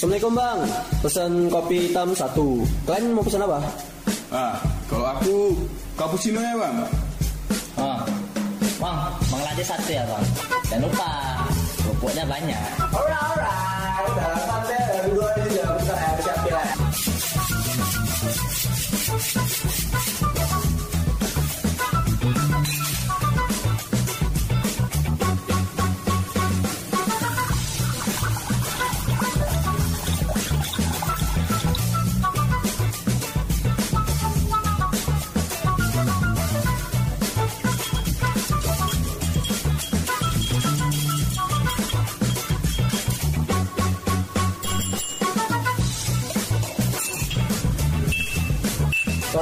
Assalamualaikum bang, pesan kopi hitam satu. Kalian mau pesan apa? Ah, kalau aku cappuccino ya bang. Oh. Bang, bang latte satu ya bang. Jangan lupa, kerupuknya banyak. Alright, alright. Dalam santai, dua ini sudah besar ya, siap ya.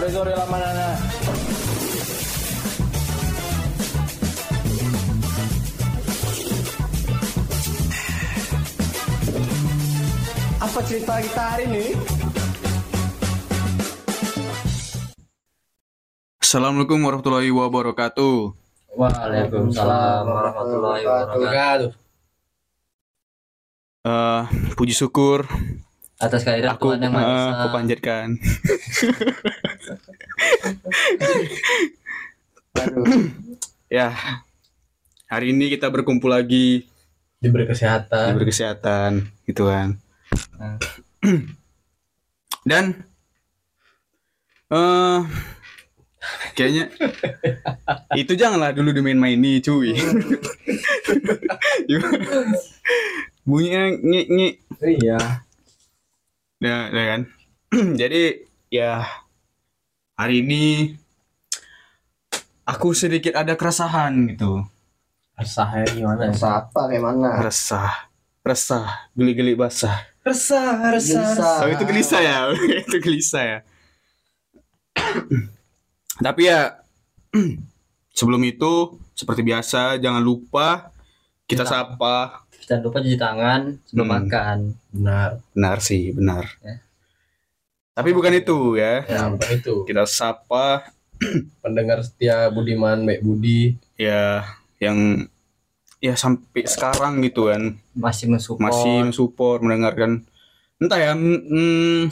Sorry lama nana. Apa cerita kita hari ini? Assalamualaikum warahmatullahi wabarakatuh. Waalaikumsalam warahmatullahi wabarakatuh. Eh, puji syukur Atas kehadiran aku Tuhan yang Maha eh, Esa. aku panjatkan. ya, hari ini kita berkumpul lagi diberi kesehatan diberi kesehatan gitu kan. Dan eh kayaknya itu janganlah dulu dimain-maini cuy. Bunyinya nge nge iya Ya, ya kan. Jadi ya hari ini aku sedikit ada keresahan gitu. resahnya gimana? Rasa apa kayak mana? Resah, resah, geli-geli basah. resah Gelisah. Oh, itu gelisah ya, itu gelisah ya. Tapi ya sebelum itu seperti biasa jangan lupa kita Kita- sapa. Jangan lupa cuci tangan sebelum Hmm. makan. benar Benar sih, benar. Ya. Tapi bukan itu ya. ya apa itu Kita sapa pendengar setia Budiman Baik Budi ya yang ya sampai sekarang gitu kan Masih mensupport. masih mensupport mendengarkan entah ya mm,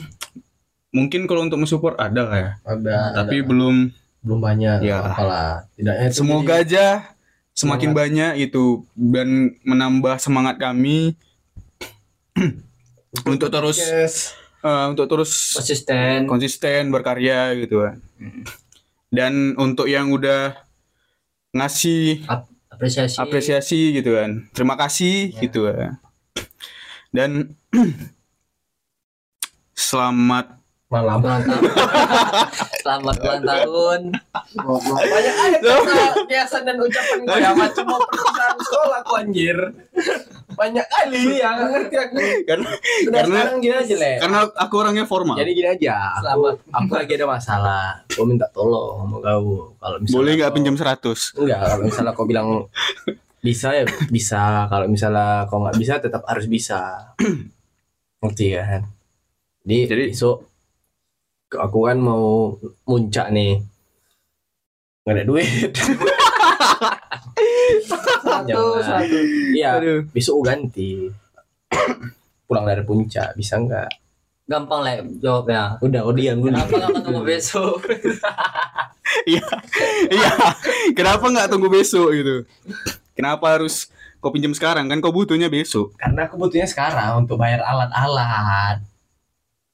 mungkin kalau untuk mensupport ada lah ya ada tapi ada. belum belum banyak Ya. apalah tidaknya itu semoga jadi- aja semakin banyak itu dan menambah semangat kami untuk terus Yes. eh, untuk terus konsisten. konsisten berkarya gitu kan dan untuk yang udah ngasih Ap- apresiasi. apresiasi gitu kan terima kasih Ya. gitu kan dan selamat malam Ulang tahun. Selamat ulang tahun. banyak aja kata biasa dan ucapan gue ya macam mau perpisahan sekolah aku anjir banyak kali ya nggak ngerti aku karena Udah Karena- sekarang gini aja le karena aku orangnya formal jadi gini aja Selamat. aku lagi ada masalah gue minta tolong sama kau kalau misalnya boleh nggak pinjam 100 Enggak, kalau misalnya kau bilang bisa ya bisa. Kalau misalnya kau nggak bisa tetap harus bisa. Ngerti kan? Jadi, Jadi- besok aku kan mau muncak nih. Nggak ada duit. Satu, satu. Iya, Aduh. besok ganti. Pulang dari puncak bisa nggak? Gampang lah jawabnya. Udah, oh diam dulu. Kenapa nggak ketemu besok? iya iya kenapa nggak tunggu besok gitu kenapa harus kau pinjam sekarang kan kau butuhnya besok Karena aku butuhnya sekarang untuk bayar alat-alat.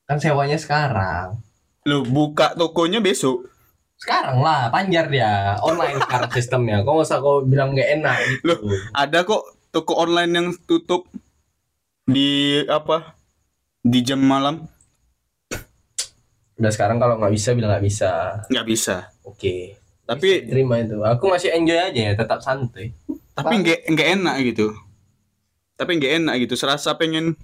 Kan sewanya sekarang. Lo buka tokonya besok Sekarang lah, panjar dia. Online sekarang sistemnya. Kok nggak usah kau bilang nggak enak gitu. ada kok toko online yang tutup di apa di jam malam Udah sekarang kalau nggak bisa bilang nggak bisa. nggak bisa Oke. tapi Bisa terima itu. Aku masih enjoy aja ya, tetap santai. tapi nggak nggak enak gitu tapi nggak enak gitu serasa pengen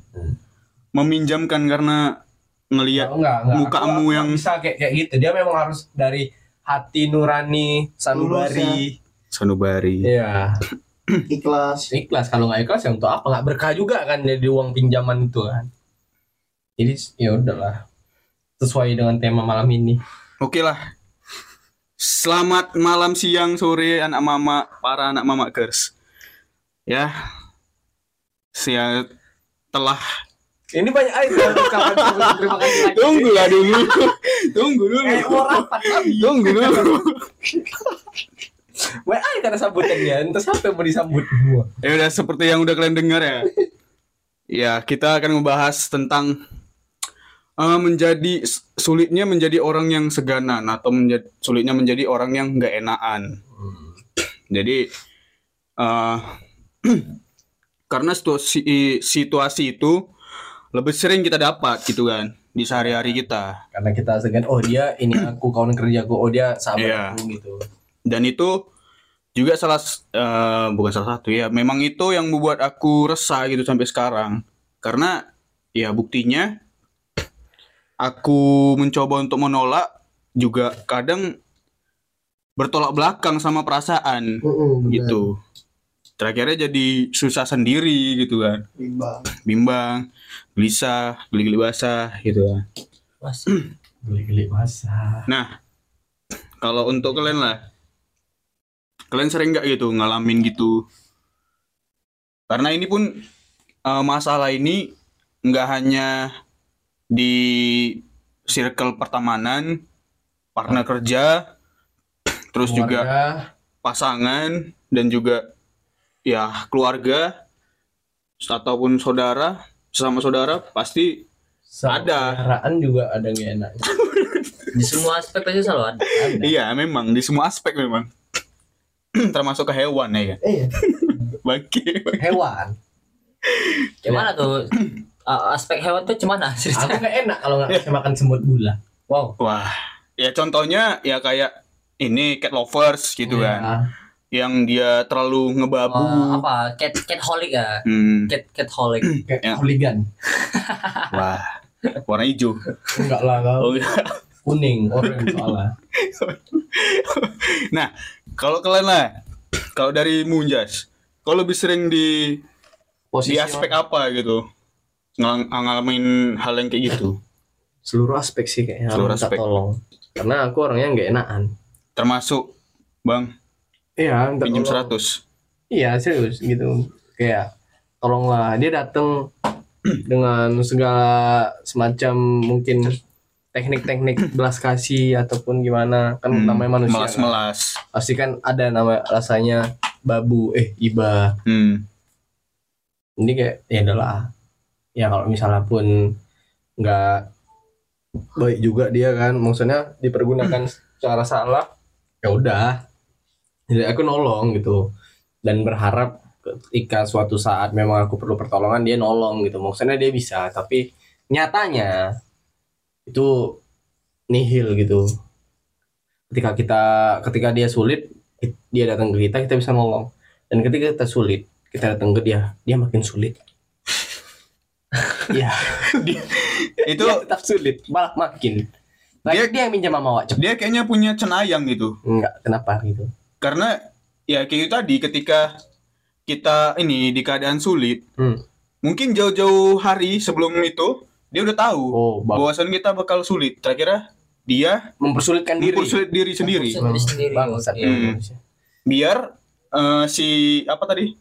meminjamkan karena ngelihat enggak, enggak. mukamu Aku- yang- bisa kayak kayak gitu. Dia memang harus dari hati nurani sanubari. sanubari Iya. Ikhlas. Ikhlas kalau nggak ikhlas ya untuk apa? Nggak berkah juga kan jadi uang pinjaman itu kan. Jadi ya udahlah. Sesuai dengan tema malam ini. Oke lah. Selamat malam, siang, sore, anak mama, para anak mama girls. Ya, saya telah Ini banyak ucapan sebutan terima kasih. Tunggu lah dulu. Tunggu dulu. Tunggu dulu. WA karena sambutannya, entah siapa yang mau disambut semua. Ya udah seperti yang udah kalian dengar ya. Ya, kita akan membahas tentang eh, menjadi sulitnya menjadi orang yang seganan atau menjadi sulitnya menjadi orang yang nggak enakan. Jadi eh karena situasi situasi itu lebih sering kita dapat gitu kan di sehari-hari kita. Karena kita segan, oh dia ini aku kawan kerjaku, oh dia sahabat Iya. aku gitu. dan itu juga salah eh, bukan salah satu ya memang itu yang membuat aku resah gitu sampai sekarang karena ya buktinya aku mencoba untuk menolak juga kadang bertolak belakang sama perasaan gitu terakhirnya jadi susah sendiri gitu kan Bimbang. bimbang gelisah geli-geli basah gitu kan Geli-geli basah. Nah, kalau untuk kalian lah, kalian sering nggak gitu ngalamin gitu? Karena ini pun eh, masalah ini nggak hanya di circle pertemanan, partner kerja, terus juga Keluarga, pasangan dan juga ya keluarga ataupun saudara, sesama saudara pasti sama ada. Saudaraan juga ada nggak enak. di semua aspek pasti selalu ada. Ada. Iya, memang di semua aspek memang. Termasuk ke hewan ya kan. Iya. Bangke. Hewan. Gimana tuh? A- aspek hewan tuh gimana Aku ceritanya? nggak enak kalau nggak bisa makan semut gula. Wow. Wah, ya contohnya ya kayak ini cat lovers gitu Iya. kan. Yang dia terlalu ngebabu. Eh, apa? Cat cat holic ya? Hmm, Cat cat holic. Kayak Ya. hooligan. wah, warna hijau. Enggak lah Oh, kau. iya. Kuning, orange soalnya. nah, kalau kalian lah, kalau dari Munjas, kalau lebih sering di Posisi di aspek apa gitu? Ngal- ngalamin hal yang kayak gitu. seluruh aspek sih kayaknya Seluruh aspek. tolong. Karena aku orangnya nggak enakan. Termasuk Bang, Iya, pinjam. 100. Iya serius gitu kayak tolonglah dia datang dengan segala semacam mungkin teknik-teknik belas kasih ataupun gimana kan Hmm, namanya manusia kan. Melas-melas. pasti kan ada nama rasanya babu eh iba Hmm. ini kayak ya adalah ya kalau misalnya pun nggak baik juga dia kan maksudnya dipergunakan secara salah ya udah jadi aku nolong gitu. Dan berharap ketika suatu saat memang aku perlu pertolongan dia nolong gitu. Maksudnya dia bisa tapi nyatanya itu nihil gitu. Ketika kita ketika dia sulit dia datang ke kita kita bisa nolong. Dan ketika kita sulit kita datang ke dia dia makin sulit. Ya Itu dia tetap sulit malah makin. Lagi Dia- dia, yang minjam sama wajib dia kayaknya punya cenayang gitu. enggak kenapa gitu karena ya kayak gitu tadi ketika kita ini di keadaan sulit Hmm. mungkin jauh-jauh hari sebelum itu dia udah tahu oh bang bahwasan kita bakal sulit terakhirnya dia mempersulitkan diri mempersulit diri sendiri Mempersulit diri sendiri. Bangsat Iya. ya Hmm. biar eh, si apa tadi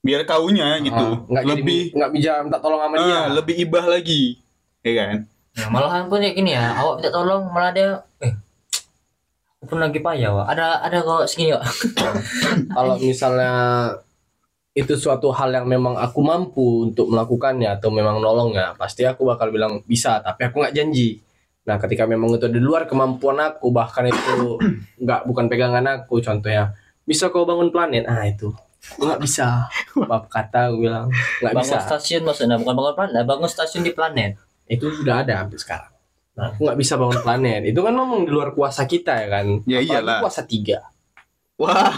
biar kaunya gitu Ah, nggak jadi lebih nggak bisa minta tolong sama dia ah, lebih ibah lagi ya kan Ya, malahan pun kayak gini ya, awak minta tolong malah dia eh pun lagi payah, Wak. Ada ada kok segini, Wak. kalau misalnya itu suatu hal yang memang aku mampu untuk melakukannya atau memang nolongnya pasti aku bakal bilang bisa tapi aku nggak janji. Nah ketika memang itu di luar kemampuan aku bahkan itu nggak bukan pegangan aku. Contohnya bisa kau bangun planet? Ah itu. Nggak bisa. Bab kata aku bilang nggak Bangun bisa. stasiun maksudnya bukan bangun planet, bangun stasiun di planet. itu sudah ada sampai sekarang nah, aku nggak bisa bangun planet itu kan memang di luar kuasa kita ya kan Ya Apalagi iyalah. kuasa tiga wah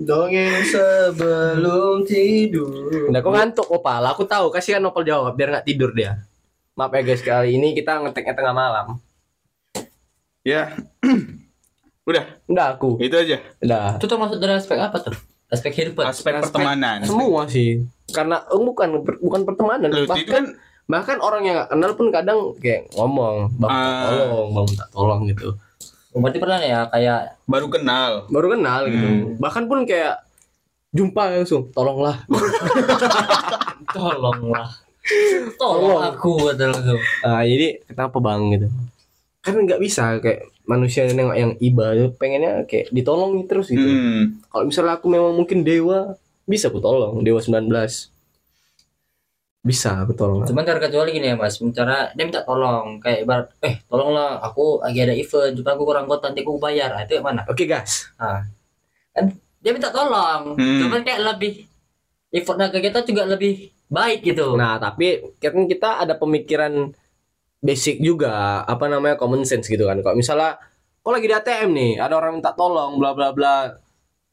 Dongeng sebelum tidur. Udah aku ngantuk opal, aku tahu kasihan opal jawab biar nggak tidur dia. Maaf ya guys kali ini kita ngeteknya tengah malam. ya udah Udah aku, itu aja udah. Itu termasuk dari aspek apa tuh? Aspek kehidupan. aspek pertemanan Semua sih, karena eh, bukan bukan pertemanan, Loh, itu bahkan kan bahkan orang yang nggak kenal pun kadang kayak ngomong, bang minta Ah. tolong, bang minta tolong gitu. Berarti pernah ya kayak baru kenal Baru kenal gitu, Hmm. bahkan pun kayak jumpa langsung, tolonglah. tolonglah. tolong aku kata lu Ah, jadi kenapa bang gitu kan nggak bisa kayak manusia yang nengok yang iba itu pengennya kayak ditolongi terus gitu Hmm. kalau misalnya aku memang mungkin dewa bisa aku tolong dewa 19 bisa aku tolong cuman terkecuali gini ya mas. Cara dia minta tolong. Kayak ibarat eh tolonglah aku lagi ada event cuma aku kurang kuat nanti aku bayar. Ah, itu yang mana? Oke gas dia minta tolong. Hmm. cuman kayak lebih effortnya ke kita juga lebih baik gitu. Nah tapi kan kita ada pemikiran basic juga apa namanya common sense gitu kan. Kalau misalnya kok lagi di ATM nih? Ada orang minta tolong bla bla bla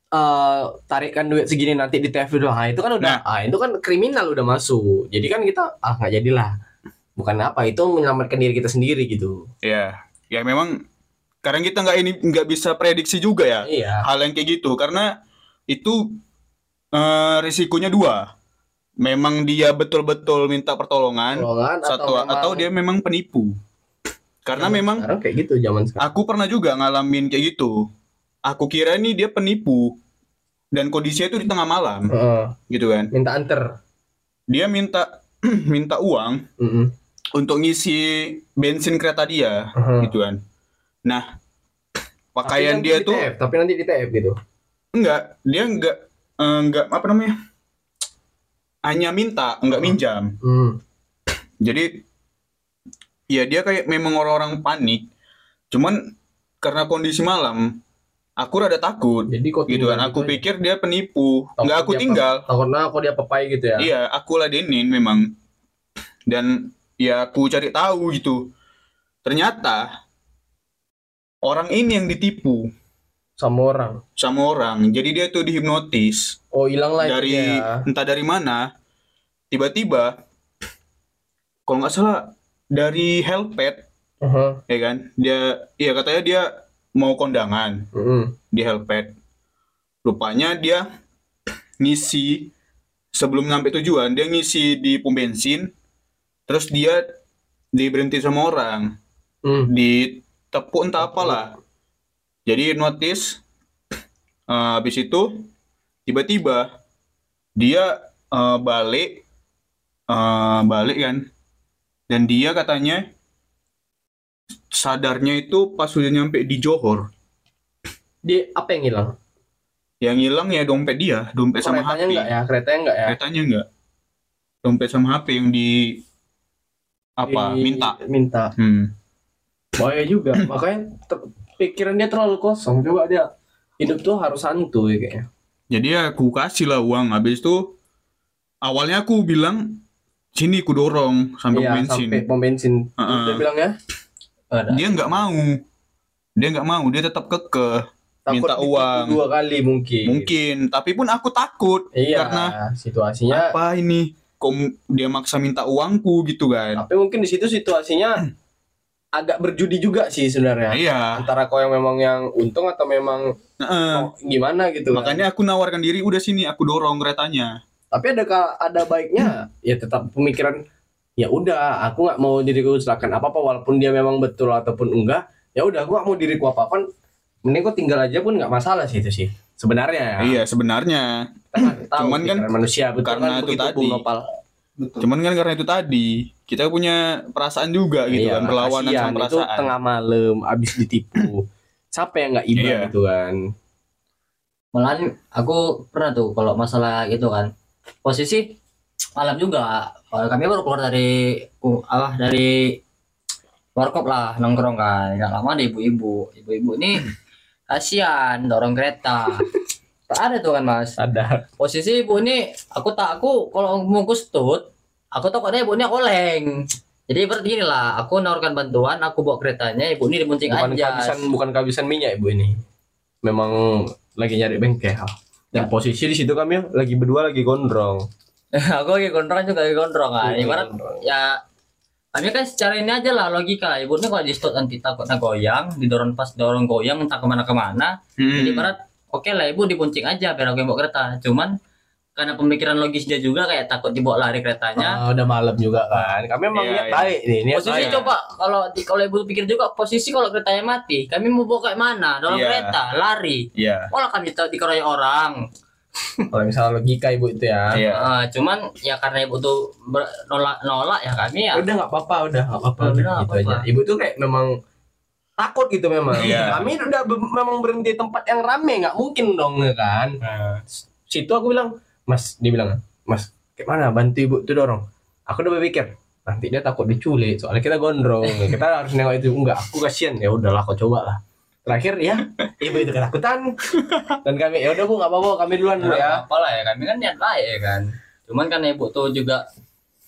eh tarikan duit segini nanti di TV doang ah, itu kan udah ah, itu kan kriminal udah masuk. Jadi kan kita ah nggak jadilah. Bukan apa itu menyelamatkan diri kita sendiri gitu. Ya, ya memang kadang kita nggak ini nggak bisa prediksi juga ya iya. hal yang kayak gitu. Karena itu eh, risikonya dua. Memang dia betul-betul minta pertolongan Tolongan satu memang- atau dia memang penipu. Karena memang sekarang kayak gitu zaman sekarang. aku pernah juga ngalamin kayak gitu. Aku kira ini dia penipu dan kondisinya itu di tengah malam Heeh, gitu kan. minta anter Dia minta minta uang Heeh. untuk ngisi bensin kereta dia Heeh. gitu kan. Nah, pakaian dia di tuh TF, tapi nanti di TF gitu enggak, dia enggak eh, enggak apa namanya? Hanya minta, enggak minjam. hmm. Jadi ya dia kayak memang orang-orang panik. Cuman karena kondisi malam, aku rada takut jadi kok gitu kan. Aku pikir dia penipu. Enggak aku dia tinggal. takutnya aku dia papai gitu ya Iya, aku ladenin memang. Dan ya aku cari tahu gitu. Ternyata orang ini yang ditipu sama orang sama orang. Jadi dia tuh dihipnotis oh hilang lah dari ya. entah dari mana. Tiba-tiba kalau nggak salah dari Hellpad Heeh. ya kan. Dia iya katanya dia mau kondangan Heeh. di Hellpad. Rupanya dia ngisi sebelum sampai tujuan dia ngisi di pom bensin terus dia diberhenti sama orang Hmm. ditepuk entah apalah jadi notice eh, habis itu tiba-tiba dia eh, balik eh, balik kan dan dia katanya sadarnya itu pas udah nyampe di Johor. Di apa yang hilang? Yang hilang ya dompet dia dompet sama keretanya HP enggak ya? Keretanya enggak ya? Keretanya enggak dompet sama HP yang di apa Di- minta. minta. Hmm. bahaya juga. Makanya te- pikiran dia terlalu kosong. Coba dia hidup tuh harus santuy kayaknya. Jadi ya aku kasih lah uang. Habis itu awalnya aku bilang sini aku dorong sampai iya bensin. sampai pom bensin. Heeh. dia bilang ya Ada. Dia nggak mau. Dia nggak mau. Dia tetap kekeh. takut Minta uang. dua kali mungkin Mungkin. Tapi pun aku takut. iya Karena situasinya apa ini? Kok dia maksa minta uangku gitu kan? tapi mungkin di situ situasinya agak berjudi juga sih sebenarnya Iya. antara kau yang memang yang untung atau memang oh, gimana gitu kan. Makanya aku nawarkan diri udah sini aku dorong keretanya. tapi ada ada baiknya ya tetap pemikiran ya udah aku nggak mau diriku silakan apa apa walaupun dia memang betul ataupun enggak ya udah aku nggak mau diriku apa apa mending kok tinggal aja pun nggak masalah sih itu sih sebenarnya ya Iya sebenarnya. Tahu Cuman kan manusia betul karena kan itu tadi. Nopal. Cuman kan karena itu tadi kita punya perasaan juga gitu Iya, kan berlawanan kasihan, sama itu perasaan. tengah malam abis ditipu siapa yang nggak iba Iya. gitu kan Malahan aku pernah tuh kalau masalah gitu kan. Posisi malam juga. Kalau kami baru keluar dari uh, apa dari warkop lah nongkrong kan. Nggak lama ada ibu-ibu. Ibu-ibu ini kasihan dorong kereta. Ada tuh kan mas. ada Posisi ibu ini aku tak aku kalau bungkus tut, aku takutnya ibu ini oleng. Jadi berarti gini lah, aku nawarkan bantuan, aku bawa keretanya, ibu ini dibonceng bukan aja. kehabisan bukan kehabisan minyak ibu ini memang lagi nyari bengkel dan posisi di situ kami lagi berdua lagi gondrong aku lagi gondrong juga lagi gondrong kan. Ibarat gondrong. ya kami kan secara ini aja lah logika ibu ini kalau di stop nanti takutnya goyang didorong pas dorong goyang entah ke mana ke mana Hmm. jadi ibarat oke lah ibu dibonceng aja biar aku yang bawa kereta cuman karena pemikiran logis dia juga kayak takut dibawa lari keretanya Ah, udah malam juga kan kami emang Iya, niat baik nih niat posisi baik. coba kalau di- kalau ibu pikir juga posisi kalau keretanya mati kami mau bawa kayak mana dorong Iya. kereta lari Iya. malah kami tahu dikeroyok orang kalau misalnya logika ibu itu ya. Iya. Ah, cuman ya karena ibu tuh nolak nolak ya kami ya udah nggak apa-apa udah nggak apa-apa Udah, gitu apa-apa. aja ibu tuh kayak memang takut gitu memang. Iya. kami udah be- memang berhenti di tempat yang rame nggak mungkin dong ya kan. Situ aku bilang mas dia bilang mas gimana bantu ibu tuh dorong? Aku udah berpikir nanti dia takut diculik soalnya kita gondrong kita harus nengok itu. Enggak aku kasihan ya udahlah kau coba lah terakhir ya. Ibu itu ketakutan. Dan kami ya udah bu nggak apa-apa kami duluan dulu ya. apa lah ya kami kan niat baik ya kan. Cuman karena ibu tuh juga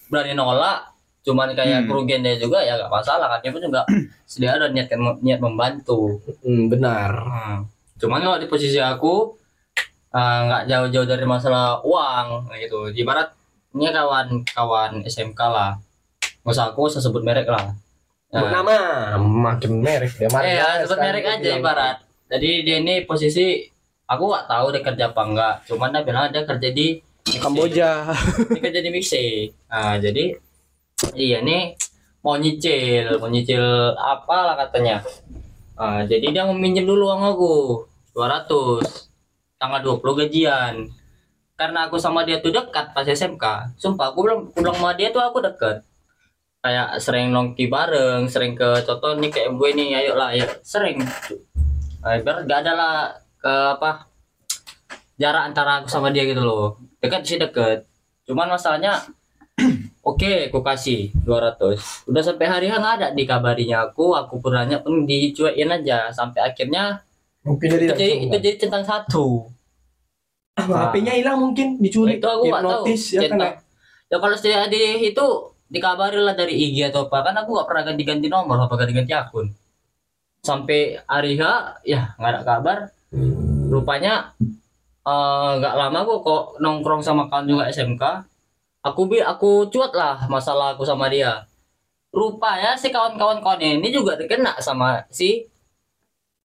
berani nolak cuman kayak Hmm. kerugian dia juga ya gak masalah. Kan ibu juga sedia ada niat niat membantu. Hmm, benar. Hmm. cuman kalau di posisi aku ah, nggak jauh-jauh dari masalah uang gitu. Ibaratnya kawan-kawan SMK lah. Nggak usah aku usah sebut merek lah Nah, nama makin merek dia marah Eh, ya, sebut merek aja ibarat. Jadi dia ini posisi aku nggak tahu dia kerja apa enggak. Cuman dia bilang dia kerja di Kamboja Dia kerja di Mixi. Nah, jadi iya nih mau nyicil, mau nyicil apa lah katanya. Nah, jadi dia mau minjem dulu uang aku 200 tanggal 20 gajian. Karena aku sama dia tuh dekat pas SMK. Sumpah aku aku bilang sama dia tuh aku dekat kayak sering nongki bareng, sering ke contoh nih kayak gue nih, ayo lah, ayo sering. Nah, biar gak ada lah ke apa jarak antara aku sama dia gitu loh. Dekat sih deket. Cuman masalahnya Oke, aku kasih 200. Udah sampai hari nggak ada dikabarinya aku, aku pun nanya pun dicuekin aja sampai akhirnya mungkin itu dia jadi itu jadi centang satu. HP-nya hilang mungkin diculik Itu aku nggak tahu. ya kan Centang. Ya kalau saya di itu dikabarin lah dari IG atau apa kan aku nggak pernah ganti-ganti nomor apa ganti-ganti akun. Sampai hari H ya nggak ada kabar. Rupanya eh, nggak lama kok kok nongkrong sama kawan juga SMK. Aku bi aku cuat lah masalah aku sama dia. Rupanya si kawan-kawan kawan ini juga terkena sama si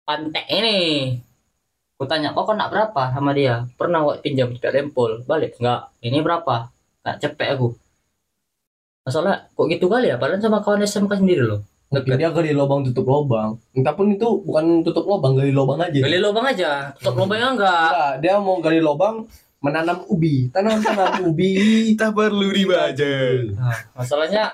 pantek ini. Aku tanya, kok kena berapa sama dia? Pernah kok pinjam cepet lempol, balik nggak? Ini berapa? Nggak cepet aku. Masalah kok gitu kali ya? Padahal sama kawan SMK sendiri loh. mungkin dia gali lubang tutup lubang entah pun itu bukan tutup lubang gali lubang aja Gali lubang aja, tutup lubangnya enggak. Enggak, dia mau gali lubang menanam ubi tanam tanam ubi Kita perlu dibaca. Nah, masalahnya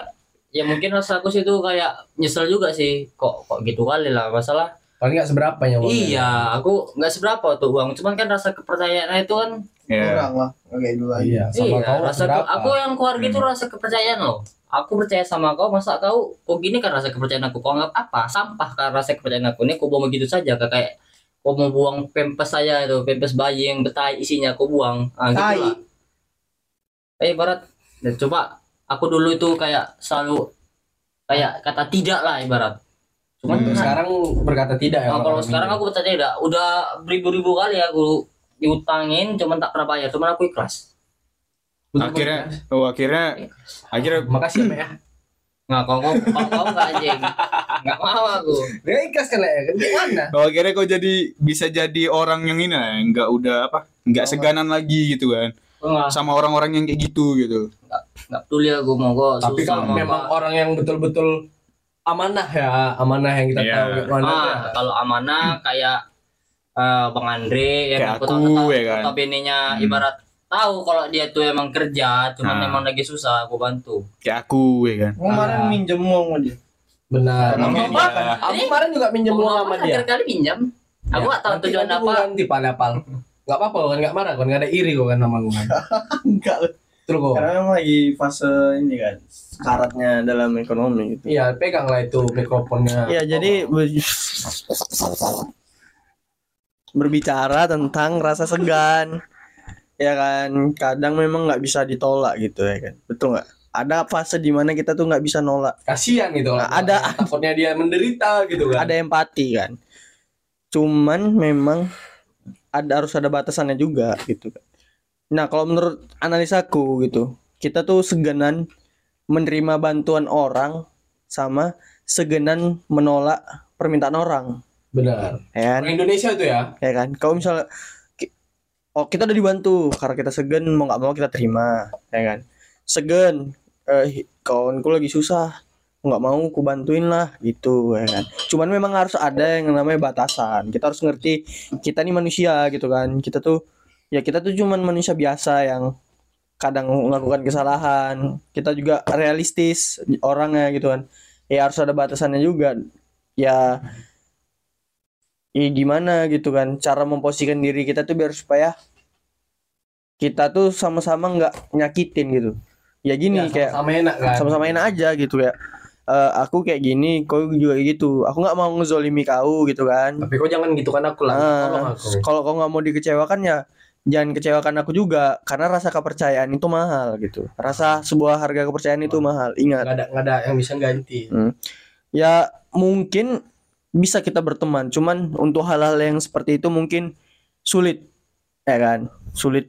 ya mungkin rasa aku sih itu kayak nyesel juga sih. Kok kok gitu kali lah masalah. Paling nggak seberapa ya uangnya. Iya, aku nggak seberapa tuh uang. Cuman kan rasa kepercayaan itu kan Ya. kurang lah kayak dulu aja iya sama iya, kau rasa ke- seberapa. aku yang keluarga itu rasa kepercayaan loh. Aku percaya sama kau, masa kau kok gini kan rasa kepercayaan aku? Kau anggap apa? Sampah kan rasa kepercayaan aku ini kau buang begitu saja kayak kayak kau mau buang pempes saya itu, pempes bayi yang betai isinya kau buang. Ah, gitu lah. Eh, ibarat dan coba aku dulu itu kayak selalu kayak kata tidak lah ibarat. Cuman Hmm. sekarang berkata tidak ya Nah, kalau sekarang ini. aku percaya tidak. Udah beribu-ribu kali aku diutangin, cuman tak pernah bayar. Cuman aku ikhlas. Akhirnya, oh akhirnya, akhirnya makasih ya ya Nggak, kau, kalau kau nggak anjing. Nggak mau aku. dia ikhlas kan ya kan gimana Oh akhirnya kau jadi bisa jadi orang yang ini lah, nggak udah apa, nggak seganan lagi gitu kan, Kau nggak, sama orang-orang yang kayak gitu gitu. nggak peduli aku mau kok tapi kalau memang orang yang betul-betul amanah ya amanah yang kita Iya. tahu Ah, ya. kalau amanah kayak eh, Bang Andre yang Kayak aku aku, tahu ya kan? notabene-nya Hmm. ibarat tahu kalau dia tuh emang kerja, cuman Ah. emang lagi susah aku bantu. Kayak aku ya kan. kemarin Ah. minjem uang sama dia benar Emang Aku kemarin- aku Ini- kemarin juga minjem uang sama dia Terakhir kali pinjam. Aku nggak tahu Nanti- tujuan nanti apa. ganti pada pal nggak apa-apa kan nggak marah kan nggak ada iri kok kan nama gue kan enggak terus kok karena memang lagi fase ini kan sekaratnya dalam ekonomi gitu iya pegang lah itu mikrofonnya Iya, jadi ber- berbicara tentang rasa segan. Ya kan, kadang memang nggak bisa ditolak gitu ya kan. Betul nggak? Ada fase di mana kita tuh nggak bisa nolak. kasihan gitu Nah, orang. ada- takutnya dia menderita gitu kan Ada empati kan. Cuman memang ada harus ada batasannya juga gitu kan. Nah, kalau menurut analisaku gitu, kita tuh segenan menerima bantuan orang sama segenan menolak permintaan orang. benar. Ya kan? orang Indonesia itu ya? Ya kan? Kalau misalnya oh kita udah dibantu karena kita segen mau nggak mau kita terima ya kan? Segen eh kawanku lagi susah nggak mau ku bantuin lah gitu ya kan? Cuman memang harus ada yang namanya batasan. Kita harus ngerti kita nih manusia gitu kan? Kita tuh ya kita tuh cuman manusia biasa yang kadang melakukan kesalahan. Kita juga realistis orangnya gitu kan. Ya harus ada batasannya juga. Ya ya gimana gitu kan. Cara memposisikan diri kita tuh biar supaya kita tuh sama-sama nggak nyakitin gitu. Ya gini Ya, kayak sama enak kan. sama-sama enak aja gitu ya Eh, aku kayak gini kau juga gitu. Aku nggak mau ngezolimi kau gitu kan. Tapi kok jangan gitu kan aku lah. Ah, aku. kalau kau nggak mau dikecewakan ya jangan kecewakan aku juga karena rasa kepercayaan itu mahal gitu. Rasa sebuah harga kepercayaan itu mahal ingat. Nggak ada nggak ada yang bisa ganti. Ya mungkin bisa kita berteman cuman untuk hal-hal yang seperti itu mungkin sulit ya kan? Sulit.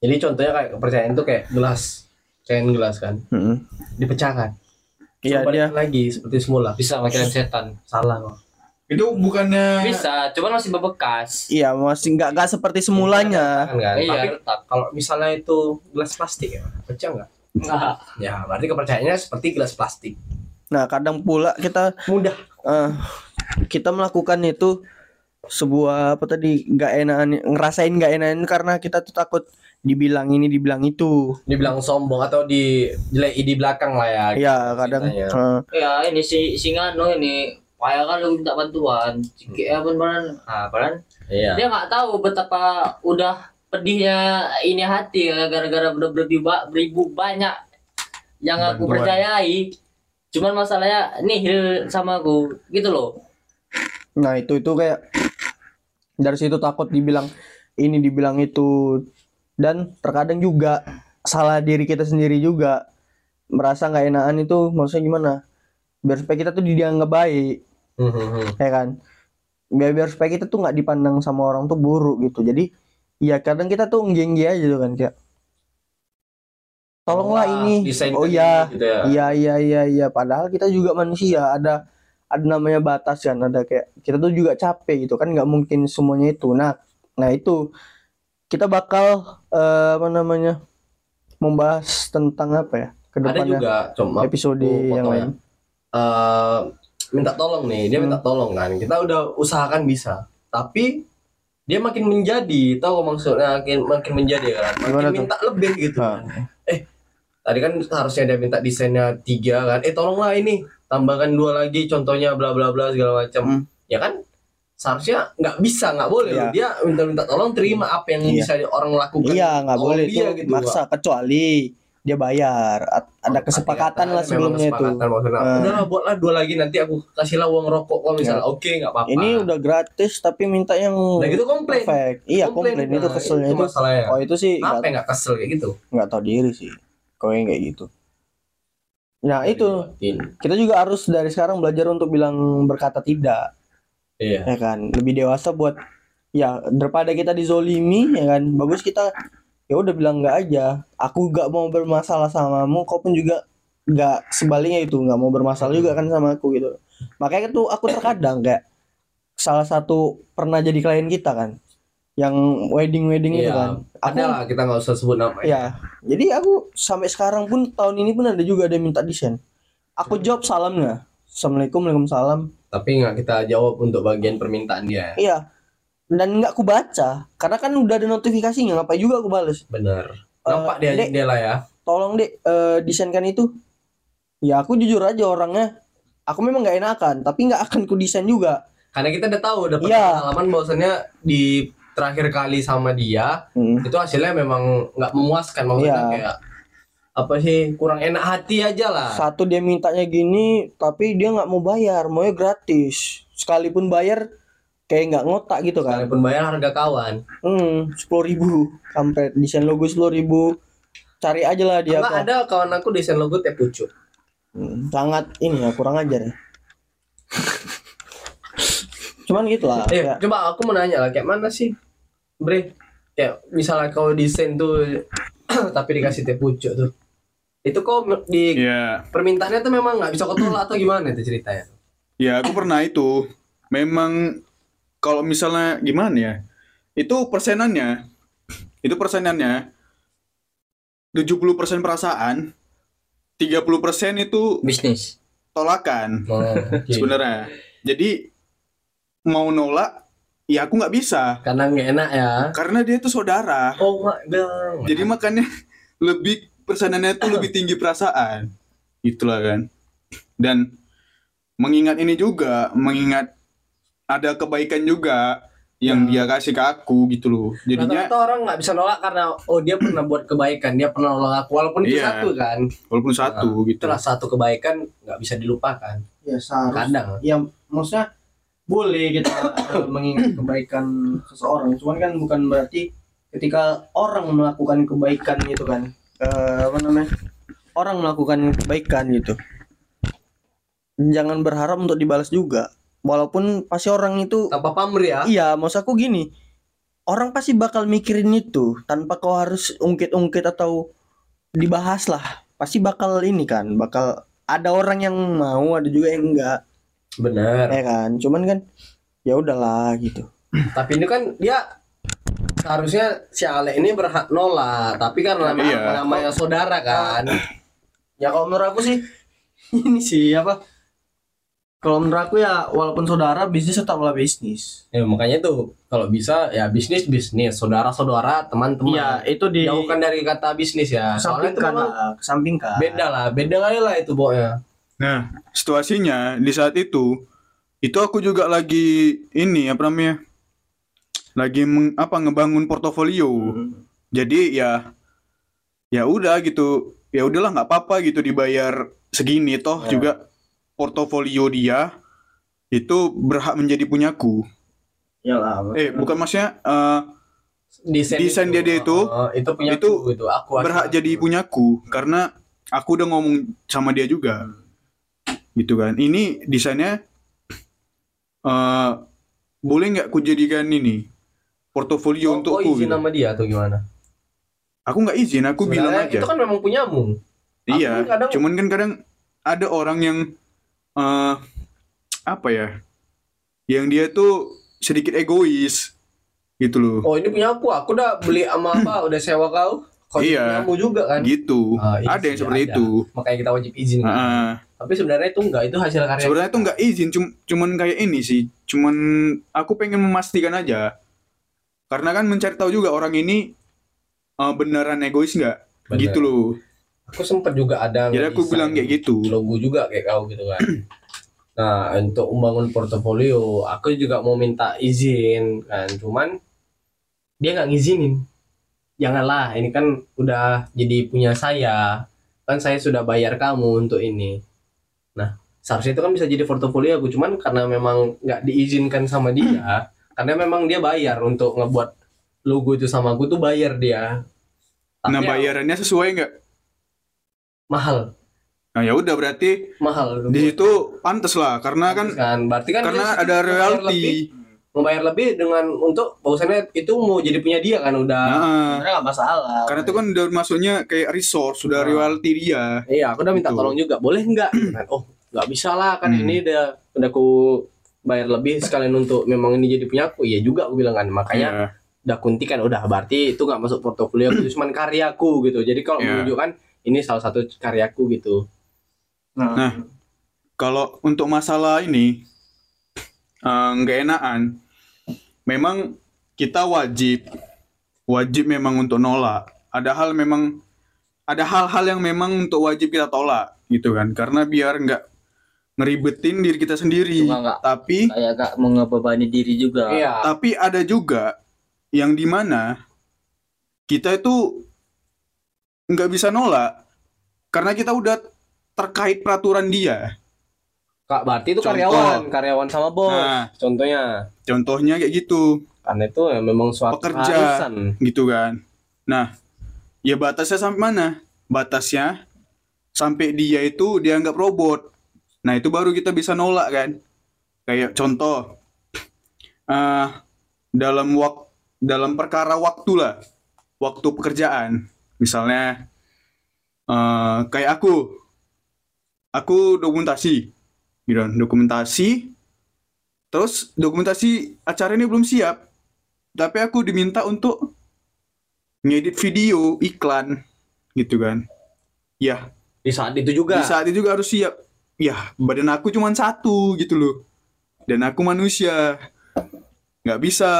Jadi contohnya kayak kepercayaan itu kayak gelas cain gelas kan? Mm-mm. dipecahkan. Iya dia lagi seperti semula. Bisa makin setan salah kok Itu bukannya bisa cuman masih bebekas. Iya masih nggak nggak seperti semulanya. Kan, kan? iya. Tapi retak kalau misalnya itu gelas plastik ya pecah nggak? Nggak. ya berarti kepercayaannya seperti gelas plastik. Nah kadang pula kita mudah. eh, kita melakukan itu sebuah apa tadi nggak enakan ngerasain nggak enakan karena kita tuh takut dibilang ini dibilang itu. Dibilang sombong atau di di belakang lah ya. Ya kadang eh, ya ini si si Ngano ini payah kan lu minta bantuan. Ciki ya beneran ah beneran iya. Dia nggak tahu betapa udah pedihnya ini hati ya, gara-gara udah beribu, beribu banyak yang aku Bantuan. percayai. Cuman masalahnya nihil sama aku. Gitu loh. Nah itu itu kayak dari situ takut dibilang ini dibilang itu. Dan terkadang juga salah diri kita sendiri juga. Merasa nggak enakan itu maksudnya gimana biar supaya kita tuh dianggap baik. Hmm, hmm, hmm. ya kan? Biar biar supaya kita tuh nggak dipandang sama orang tuh buruk gitu. Jadi ya kadang kita tuh nggenggi aja tuh kan kayak tolonglah Wah, ini. desain oh iya. gitu ya. iya iya iya iya. Padahal kita juga manusia. Ada ada namanya batas kan. Ada kayak kita tuh juga capek gitu kan. Nggak mungkin semuanya itu. Nah nah itu kita bakal eh, apa namanya membahas tentang apa ya ada ke depannya juga cuma episode yang potong lain Eh, minta tolong nih dia Hmm. minta tolong kan kita udah usahakan bisa tapi dia makin menjadi tahu maksudnya makin makin menjadi kan makin Gimana tuh? minta lebih gitu kan. eh tadi kan harusnya dia minta desainnya tiga kan eh tolonglah ini tambahkan dua lagi contohnya bla bla bla segala macam Hmm. ya kan seharusnya nggak bisa nggak boleh loh. dia minta-minta tolong terima apa yang Iya. bisa orang lakukan iya nggak boleh dia tuh gitu, maksa kecuali dia bayar. At- ada kesepakatan lah sebelumnya itu. maksudnya, Ah. udah lah buatlah dua lagi nanti aku kasihlah uang rokok kalau misalnya. Oke nggak apa-apa. Ini udah gratis tapi minta yang udah gitu komplain. perfect. Iya komplain, itu Nah, keselnya itu itu. masalahnya. Oh itu sih apa nggak nggak kesel kayak gitu? nggak tahu diri sih. Kau yang kayak gitu. Nah itu. Dibuatin. kita juga harus dari sekarang belajar untuk bilang berkata tidak. Iya. Ya kan? Lebih dewasa buat ya daripada kita dizolimi ya kan? Bagus kita ya udah bilang nggak aja. Aku nggak mau bermasalah samamu kau pun juga nggak sebaliknya itu nggak mau bermasalah juga kan sama aku gitu. Makanya tuh aku terkadang kayak salah satu pernah jadi klien kita kan yang wedding wedding itu Iya. kan. Aku ada lah kita nggak usah sebut nama ya. Jadi aku sampai sekarang pun tahun ini pun ada juga ada yang minta desain. Aku jawab salamnya. Assalamualaikum waalaikumsalam. Tapi nggak kita jawab untuk bagian permintaan dia. Iya. Dan nggak aku baca karena kan udah ada notifikasinya ngapain juga aku bales. bener Eh, nampak dia Dek, dia lah ya Tolong dek eh, desainkan itu. Ya aku jujur aja orangnya. Aku memang nggak enakan, tapi nggak akan ku desain juga. karena kita udah tahu dapat Iya. pengalaman bahwasannya di terakhir kali sama dia Hmm. itu hasilnya memang nggak memuaskan maksudnya Iya. kayak apa sih kurang enak hati aja lah Satu dia mintanya gini, tapi dia nggak mau bayar, maunya gratis. Sekalipun bayar kayak nggak ngotak gitu kan. sekalipun bayar harga kawan Hmm, sepuluh ribu, kampret. Desain logo sepuluh ribu. Cari aja lah dia apa. ada kawan aku desain logo teh pucuk Hmm, sangat ini ya kurang ajar ya. Cuman gitu lah. Eh, kayak- coba aku mau nanya lah, kayak mana sih, Bre? Kayak misalnya kau desain tuh, tapi dikasih teh pucuk tuh, itu kok di Ya, permintaannya tuh memang nggak bisa kau tolak atau gimana itu ceritanya? ya aku pernah itu. Memang kalau misalnya gimana ya? Itu persenannya. Itu persenannya 70% perasaan, 30% itu bisnis tolakan Oh, sebenarnya. Jadi mau nolak ya aku nggak bisa Karena nggak enak ya. karena dia itu saudara Oh my god. jadi makanya lebih persenannya itu lebih tinggi perasaan itulah kan dan mengingat ini juga mengingat ada kebaikan juga yang dia kasih ke aku gitu loh jadinya Rata-rata orang nggak bisa nolak karena oh dia pernah buat kebaikan, dia pernah nolak aku walaupun itu Iya. satu kan. walaupun satu gitu Itulah satu kebaikan nggak bisa dilupakan. ya seharusnya Kadang. ya maksudnya boleh kita eh, mengingat kebaikan seseorang cuman kan bukan berarti ketika orang melakukan kebaikan gitu kan eh, apa namanya orang melakukan kebaikan gitu jangan berharap untuk dibalas juga walaupun pasti orang itu Tanpa pamrih ya. iya maksud aku gini orang pasti bakal mikirin itu tanpa kau harus ungkit-ungkit atau dibahas lah pasti bakal ini kan bakal ada orang yang mau ada juga yang enggak Bener. ya kan cuman kan ya udahlah gitu Tapi ini kan dia seharusnya si Ale ini berhak nolak, tapi kan nama, Iya. namanya saudara kan. ya kalau menurut aku sih ini sih apa kalau menurut aku ya walaupun saudara bisnis tetaplah bisnis Ya makanya tuh kalau bisa ya bisnis bisnis, saudara-saudara, teman-teman. iya itu di Jauhkan dari kata bisnis ya. Soalnya itu kesampingkan memang lah kesampingkan beda lah, beda kali lah itu pokoknya. Nah, situasinya di saat itu itu aku juga lagi ini apa namanya? Lagi meng- apa ngebangun portofolio. Jadi ya ya udah gitu. Ya udahlah nggak apa-apa gitu dibayar segini toh Ya. juga portofolio dia itu berhak menjadi punyaku. ya lah Eh, bukan maksudnya eh, Desain, Desain dia dia itu, oh, itu punya itu aku, itu aku berhak jadi punyaku karena aku udah ngomong sama dia juga gitu kan ini desainnya eh boleh nggak ku jadikan ini portofolio Oh, untukku oh, izin gitu. sama dia atau gimana? aku nggak izin aku bilang Sebenarnya aja Itu kan memang punyamu. aku iya kan kadang- cuman kan kadang ada orang yang eh apa ya yang dia tuh sedikit egois gitu loh Oh ini punya aku, aku udah beli sama apa, udah sewa kau. Kau Iya. punyamu juga kan. gitu iya ada yang seperti ada. itu Makanya kita wajib izin. kan. Heeh. Tapi sebenarnya itu enggak, itu hasil karya. Sebenarnya tuh nggak izin, cum cuman kayak ini sih, cuman aku pengen memastikan aja. Karena kan mencari tahu juga orang ini eh, beneran egois nggak, Bener. gitu loh. Aku sempet juga ada Jadi aku bilang kayak gitu. logo juga kayak kau gitu kan. nah, untuk membangun portofolio, aku juga mau minta izin kan. Cuman dia nggak ngizinin. Janganlah, ini kan udah jadi punya saya. Kan saya sudah bayar kamu untuk ini. Nah, seharusnya itu kan bisa jadi portofolio aku. Cuman karena memang nggak diizinkan sama dia, karena memang dia bayar untuk ngebuat logo itu sama aku tuh bayar dia. Tapi Nah ya, bayarannya sesuai nggak? Mahal, Nah ya udah berarti mahal. di situ pantas lah, karena kan kan berarti kan karena ada royalti. membayar lebih dengan untuk bahwasannya itu mau jadi punya dia kan udah Nah, sebenarnya nggak masalah karena itu kan udah masuknya kayak resource, sudah Nah. royalti dia. iya aku udah minta Gitu. tolong juga boleh nggak Kan, oh nggak bisa lah kan Hmm. ini udah udah aku bayar lebih sekalian untuk memang ini jadi punya aku iya juga aku bilang kan makanya Iya. udah kunti kan udah berarti itu nggak masuk portofolio aku cuma karyaku gitu jadi kalau Iya. menunjukkan ini salah satu karyaku gitu. Nah, Nah, kalau untuk masalah ini eh, nggak enakan, memang kita wajib wajib memang untuk nolak. Ada hal memang ada hal-hal yang memang untuk wajib kita tolak gitu kan, karena biar nggak ngeribetin diri kita sendiri. Cuma nggak Tapi kayak gak mengebebani diri juga. Iya. tapi ada juga yang di mana kita itu nggak bisa nolak karena kita udah terkait peraturan dia. kak berarti itu Contoh. karyawan karyawan sama bos Nah, contohnya contohnya kayak gitu. karena itu ya memang suatu Pekerja. keharusan gitu kan. Nah, ya batasnya sampai mana? Batasnya sampai dia itu dianggap robot. Nah, itu baru kita bisa nolak kan. Kayak contoh eh dalam wak dalam perkara waktu lah. Waktu pekerjaan. Misalnya eh kayak aku. Aku dokumentasi. Gitu dokumentasi. Terus dokumentasi acara ini belum siap. Tapi aku diminta untuk ngedit video iklan. Gitu kan. Ya di saat itu juga? Di saat itu juga harus siap. Ya badan aku cuma satu gitu loh. Dan aku manusia. Nggak bisa.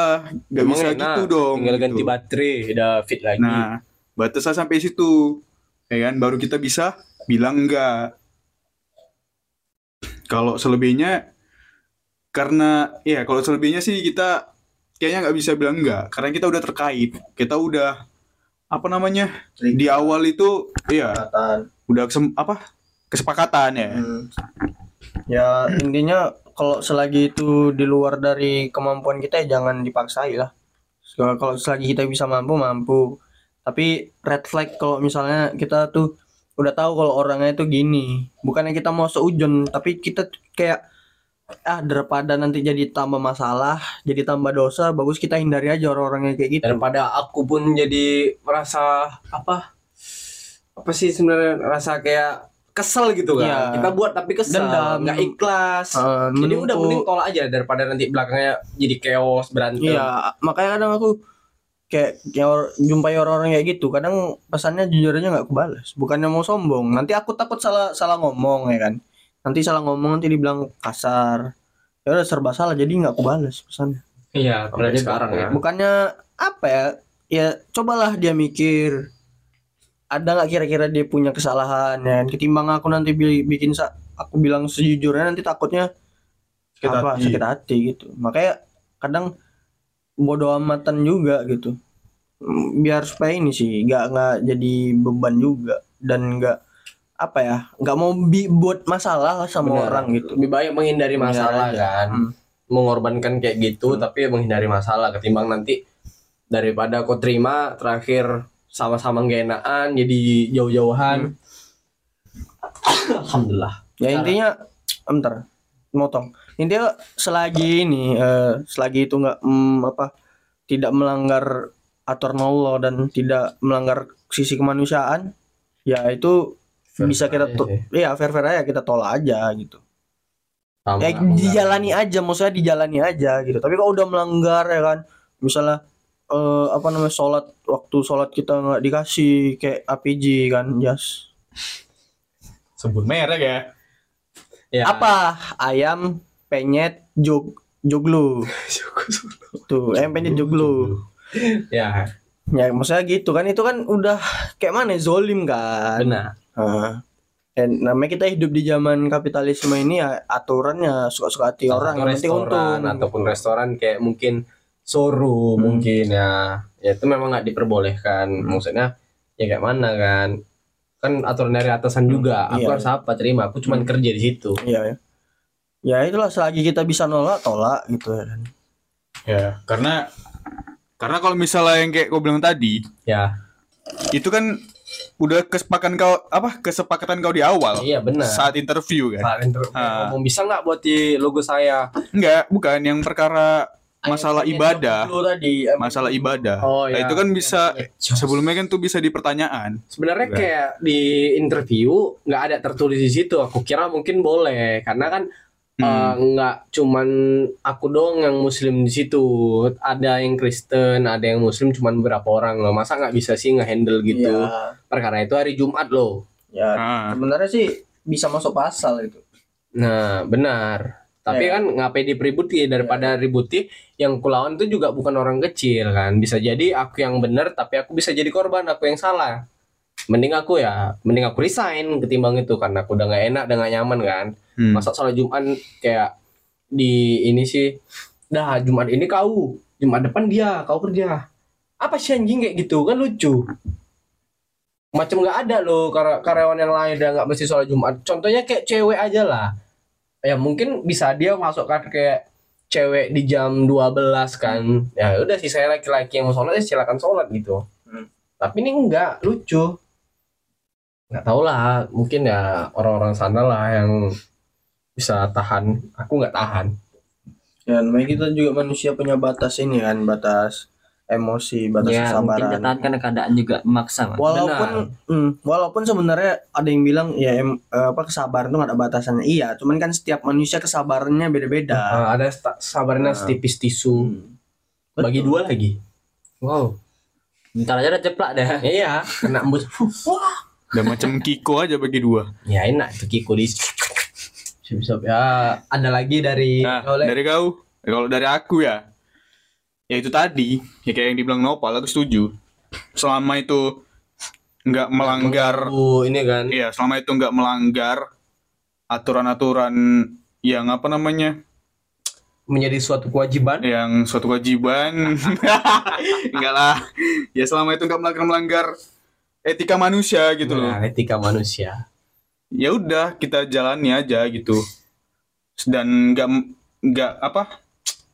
Nggak bisa enak, gitu dong tinggal gitu. ganti baterai udah fit lagi. Nah batasnya sampai situ ya kan baru kita bisa bilang enggak kalau selebihnya karena ya kalau selebihnya sih kita kayaknya nggak bisa bilang enggak karena kita udah terkait kita udah apa namanya di awal itu iya Kesepakatan. udah kesem- apa kesepakatan ya Hmm. Ya intinya kalau selagi itu di luar dari kemampuan kita ya jangan dipaksai lah. Kalau kalau selagi kita bisa mampu mampu. Tapi red flag kalau misalnya kita tuh udah tahu kalau orangnya itu gini, bukannya kita mau seujun, tapi kita kayak ah daripada nanti jadi tambah masalah, jadi tambah dosa, bagus kita hindari aja orang-orangnya kayak gitu. daripada aku pun jadi merasa apa apa sih sebenarnya rasa kayak kesel gitu kan Iya. kita buat tapi kesel Dendam. nggak ikhlas Eh, jadi udah mending tolak aja daripada nanti belakangnya jadi chaos berantem Iya, makanya kadang aku kayak, kayak or- jumpai orang-orang kayak gitu. Kadang pesannya jujur aja nggak kebalas. Bukannya mau sombong. Nanti aku takut salah salah ngomong ya kan. Nanti salah ngomong nanti dibilang kasar. Ya udah serba salah jadi nggak kebalas pesannya. Iya, berarti sekarang ya Bukannya apa ya? Ya cobalah dia mikir. Ada nggak kira-kira dia punya kesalahan ya? kan? Ketimbang aku nanti bi- bikin sa- aku bilang sejujurnya nanti takutnya Sakit apa hati. sakit hati gitu makanya kadang bodoh amatan juga gitu biar supaya ini sih nggak nggak jadi beban juga dan nggak apa ya nggak mau bi- buat masalah lah sama Benar. orang gitu lebih baik menghindari masalah aja. kan Hmm. mengorbankan kayak gitu Hmm. tapi menghindari masalah ketimbang nanti daripada kau terima terakhir sama-sama gak enakan jadi jauh-jauhan alhamdulillah ya intinya bentar motong intinya selagi ini eh, selagi itu nggak mm, apa tidak melanggar aturan Allah dan tidak melanggar sisi kemanusiaan ya itu bisa kita aja tuh ya fair fair aja kita tolak aja gitu. Sama, ya enggak. dijalani aja maksudnya dijalani aja gitu. Tapi kalau udah melanggar ya kan misalnya eh, apa namanya sholat waktu sholat kita nggak dikasih kayak APG kan jas. Sebut merek ya. Ya. apa? Ayam penyet jog joglo tuh ayam penyet joglo ya ya maksudnya gitu kan itu kan udah kayak mana zolim kan benar Heeh. Dan namanya kita hidup di zaman kapitalisme ini ya aturannya suka-suka hati Salah orang satu yang penting restoran untung ataupun restoran kayak mungkin showroom Hmm. mungkin ya ya itu memang nggak diperbolehkan Hmm. maksudnya ya kayak mana kan kan aturan dari atasan juga aku Iya. harus apa terima aku cuma Hmm. kerja di situ Iya ya. Ya itulah selagi kita bisa nolak tolak gitu ya kan. ya karena karena kalau misalnya yang kayak kau bilang tadi ya. itu kan udah kesepakatan kau apa kesepakatan kau di awal iya benar. saat interview kan? Kalian ter- Ah. ngomong bisa nggak buat di logo saya? Enggak bukan. Yang perkara masalah ibadah. tadi. masalah ibadah. Oh Nah, itu kan bisa sebelumnya kan tuh bisa dipertanyaan sebenarnya Enggak. kayak di interview nggak ada tertulis di situ. Aku kira mungkin boleh. Karena kan Hmm. eh, nggak cuman aku doang yang muslim di situ. Ada yang Kristen ada yang muslim cuman beberapa orang loh. Masa nggak bisa sih ngehandle gitu? Ya, perkara itu hari Jumat loh. Ya Ah. sebenarnya sih bisa masuk pasal itu. nah benar. Tapi Ya. kan ngapain dipeributi daripada ributi yang kulawan itu juga bukan orang kecil kan. Bisa jadi aku yang benar tapi aku bisa jadi korban. Aku yang salah mending aku ya mending aku resign ketimbang itu karena aku udah nggak enak udah nggak nyaman kan? Hmm. masa sholat Jumat kayak di ini sih dah Jumat ini kau Jumat depan dia kau kerja. Apa sih anjing kayak gitu? Kan lucu. Macam nggak ada loh kar- karyawan yang lain udah nggak mesti sholat Jumat. Contohnya kayak cewek aja lah. Ya mungkin bisa dia masukkan kayak cewek di jam 12 kan? Ya udah sih saya laki-laki yang mau sholat ya silakan sholat gitu. Hmm. tapi ini enggak lucu nggak tahu lah mungkin ya orang-orang sana lah yang bisa tahan aku nggak tahan Ya namanya kita juga manusia punya batas ini kan, batas emosi, batas ya mungkin kesabaran. ketahan karena keadaan juga memaksa Mas. Walaupun hmm, walaupun sebenarnya ada yang bilang ya em, eh, apa kesabaran itu nggak ada batasannya. Iya, cuman kan setiap manusia kesabarannya beda-beda. Ah, ada sabarnya Nah. setipis tisu Hmm. bagi dua lagi wow bentar aja udah ceplak deh iya kena embus udah macam Kiko aja bagi dua. Ya enak itu Kiko di Siap-siap. ya ada lagi dari nah oleh dari kau. Kalau dari aku ya ya itu tadi. Ya kayak yang dibilang Nopal aku setuju. Selama itu nggak melanggar Oh, ini kan. iya selama itu nggak melanggar aturan-aturan yang apa namanya? Menjadi suatu kewajiban. Yang suatu kewajiban. Enggak lah. Ya selama itu nggak melanggar melanggar etika manusia gitu loh Nah, etika manusia. ya udah kita jalani aja gitu dan nggak nggak apa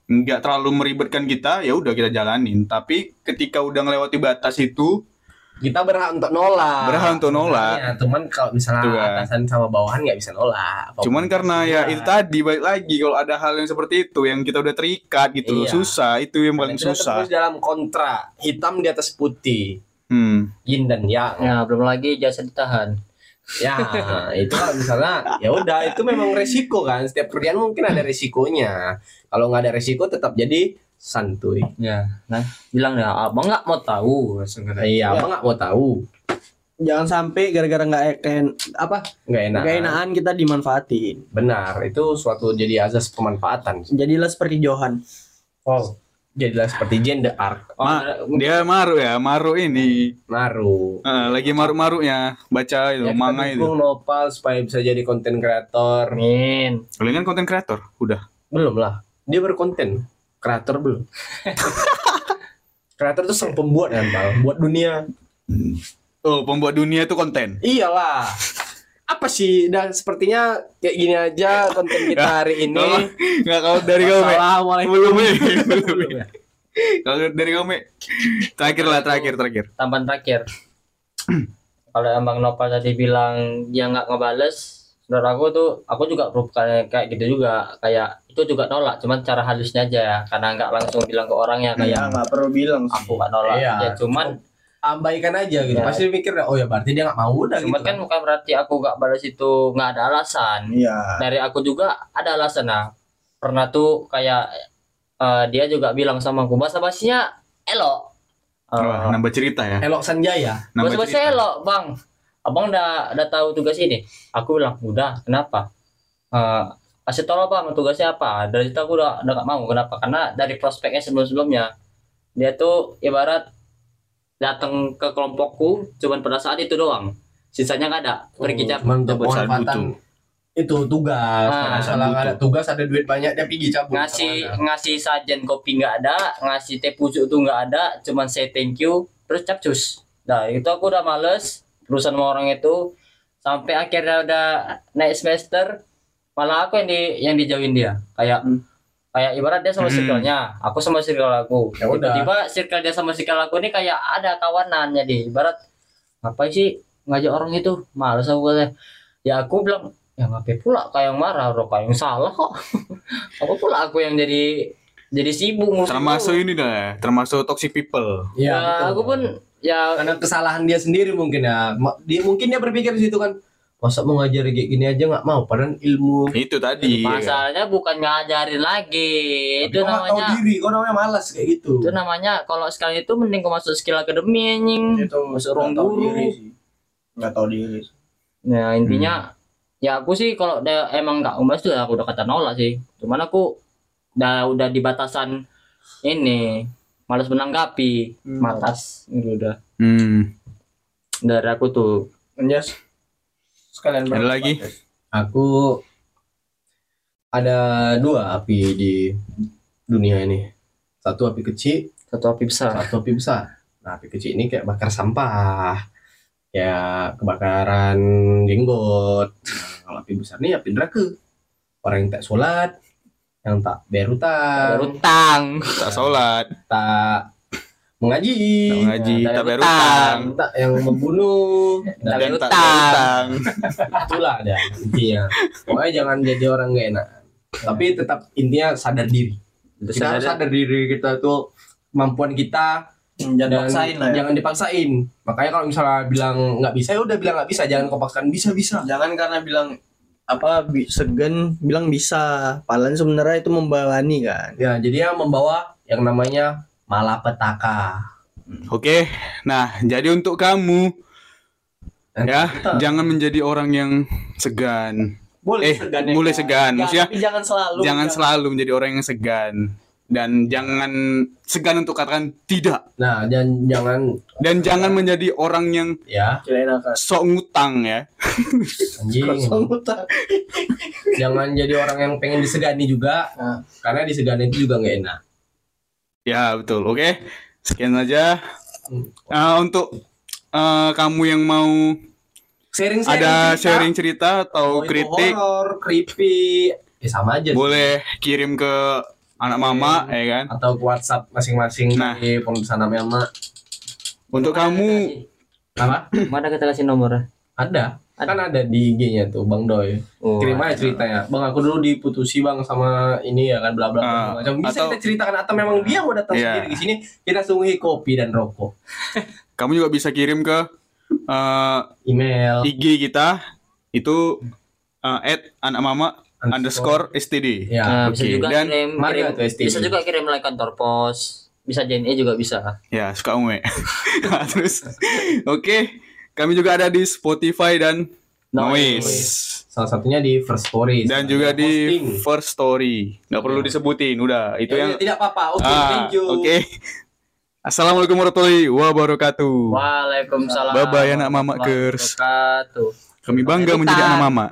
nggak terlalu meribetkan kita ya udah kita jalanin tapi ketika udah ngelewati batas itu Kita berhak untuk nolak. Berhak untuk nolak. Sebenarnya, cuman kalau misalnya Tuh kan. atasan sama bawahan nggak bisa nolak. Cuman karena ya Iya. itu tadi balik lagi kalau ada hal yang seperti itu yang kita udah terikat gitu loh Iya. susah itu yang paling susah terus dalam kontra hitam di atas putih hmm. yin dan yang Ya, belum lagi jasa ditahan. ya itu kalau misalnya ya udah itu memang resiko kan setiap kerjaan mungkin ada resikonya kalau nggak ada resiko tetap jadi santuy Ya, nah bilang ya, abang nggak mau tahu. iya apa nggak mau tahu Jangan sampai gara-gara nggak eken apa nggak enak enakan kita dimanfaatin. benar itu suatu jadi azas pemanfaatan Jadilah seperti Johan. oh jadilah seperti Jane the Arc Oh, Ma- dia maru ya maru ini. Naru Eh, lagi maru-marunya baca itu Ya, kita manga itu. Nopal supaya bisa jadi konten kreator Amin. kalian kan konten kreator udah. Belum lah. Dia berkonten kreator belum. Kreator itu sang pembuat kan Pal. buat dunia. Oh pembuat dunia itu konten iyalah apa sih dan sepertinya kayak gini aja konten kita hari ini Kalau- nggak kalau dari kamu Me. Assalamualaikum belum Me. belum kalau dari kamu Me. terakhir lah terakhir terakhir tambahan terakhir. Kalau Abang Nopal tadi bilang dia nggak ngebales, menurut aku tuh aku juga perlu kayak gitu juga kayak itu juga nolak, cuman cara halusnya aja ya, karena nggak langsung bilang ke orangnya Ya kayak nggak perlu bilang. sih. aku nggak nolak, Iya, ya cuman abaikan aja gitu Ya. pasti mikir oh ya berarti dia nggak mau udah cuman gitu kan bukan berarti aku nggak balas itu nggak ada alasan. Iya. Dari aku juga ada alasan nah. Pernah tuh kayak eh, dia juga bilang sama aku bahasa basinya elok. Eh, Wah, nambah cerita ya Elok Sanjaya Bahasa bahasa elok bang. Abang udah udah tahu tugas ini. Aku bilang udah. Kenapa? Eh kasih tau lah, bang tugasnya apa. Dari situ aku udah udah gak mau. Kenapa? Karena dari prospeknya sebelum sebelumnya dia tuh ibarat datang ke kelompokku cuman pada saat itu doang. Sisanya nggak ada. Pergi cabut. untuk cabut. pemanfaatan itu tugas Ah, misalnya nggak ada tugas ada duit banyak dia pergi cabut ngasih ke mana. ngasih sajen kopi nggak ada ngasih teh pucuk tuh nggak ada cuman say thank you terus capcus nah itu aku udah males berusaha sama orang itu sampai akhirnya udah naik semester malah aku yang di yang dijauhin dia kayak Hmm. Kayak ibarat dia sama Hmm. circle-nya aku sama circle aku Ya udah. tiba-tiba circle dia sama circle aku ini kayak ada kawanan jadi ibarat ngapain sih ngajak orang itu males aku katanya. ya aku bilang ya ngapain pula kayak yang marah bro kayak yang salah kok apa pula aku yang jadi jadi sibuk termasuk itu. ini dah termasuk toxic people ya, ya, betul. aku pun ya karena kesalahan dia sendiri mungkin ya dia mungkin dia berpikir di situ kan masa mau ngajar kayak gini aja nggak mau padahal ilmu itu tadi masalahnya bukan ngajarin lagi itu Kau nggak tahu namanya diri kau namanya malas kayak gitu itu namanya kalau sekali itu mending kau masuk skill akademi anjing Itu masuk ruang guru diri sih. Nggak tahu diri. sih. Nah intinya ya aku sih kalau dia emang nggak umbas tuh ya aku udah kata nolak sih. Cuman aku udah udah di batasan ini malas menanggapi Hmm. matas gitu udah hmm. dari aku tuh Anjas. Sekalian Ada lagi? aku ada dua api di dunia ini. Satu api kecil satu api besar. satu api besar. Nah api kecil ini kayak bakar sampah ya kebakaran jenggot. Nah, kalau api besar ini api neraka. Orang yang tak sholat yang tak bayar utang Baru tang. tak sholat. Tak mengaji. Tak ngaji tak tak bayar utang. yang membunuh. Tak dan bayar tak utang. itulah ada intinya. Pokoknya jangan jadi orang gak enak. Tapi tetap intinya sadar diri. Itu kita harus sadar- sadar diri kita tuh kemampuan kita. Hmm, Jangan dan paksain lah ya. jangan dipaksain. Makanya kalau misalnya bilang nggak bisa ya udah bilang nggak bisa. Jangan kau paksakan bisa bisa Jangan karena bilang apa bi- segan bilang bisa. Padahal sebenarnya itu membawani kan. ya jadi yang membawa yang namanya malapetaka oke nah jadi untuk kamu ya Kita- jangan menjadi orang yang segan Boleh Eh, boleh segan. Ya, Maksudnya, tapi jangan selalu. jangan selalu menjadi orang yang segan dan jangan segan untuk katakan tidak Nah, dan jangan dan jangan menjadi orang yang ya sok ngutang ya. anjing. jangan jadi orang yang pengen disegani juga. Nah. Karena disegani itu juga nggak enak. Ya betul. Oke, sekian saja. Eh, untuk eh, kamu yang mau Sharing ada sharing cerita atau kritik horor, creepy, ya sama aja. boleh kirim ke anak mama ya kan. Atau ke WhatsApp masing-masing Nah. di mama. Untuk kamu Apa? Mana kita kasih nomor? Ada. Kan ada di IG-nya tuh Bang Doy. Oh, Kirim aja ceritanya. Bang aku dulu diputusi Bang sama ini ya kan bla bla bla Ah, macam. Bisa atau- kita ceritakan atau memang dia mau datang Iya. sendiri ke sini, kita sungguhi kopi dan rokok. kamu juga bisa kirim ke eh, Email IG kita itu eh, at anak mama underscore std. Ya. Nah, bisa oke. juga Dan kirim, Mario kirim STD? bisa juga kirim like kantor pos. Bisa JNE juga bisa. Ya, suka ume. Nah, Terus oke, kami juga ada di Spotify dan Noise. Salah satunya di First Story Dan juga di Hosting. First Story. Nggak perlu disebutin, udah. Itu Ya, yang ya, tidak apa-apa. Oke, Ah, thank you. Oke. Assalamualaikum warahmatullahi wabarakatuh. Waalaikumsalam. Bye-bye, anak mama kers. Kami bangga menjadi anak mama.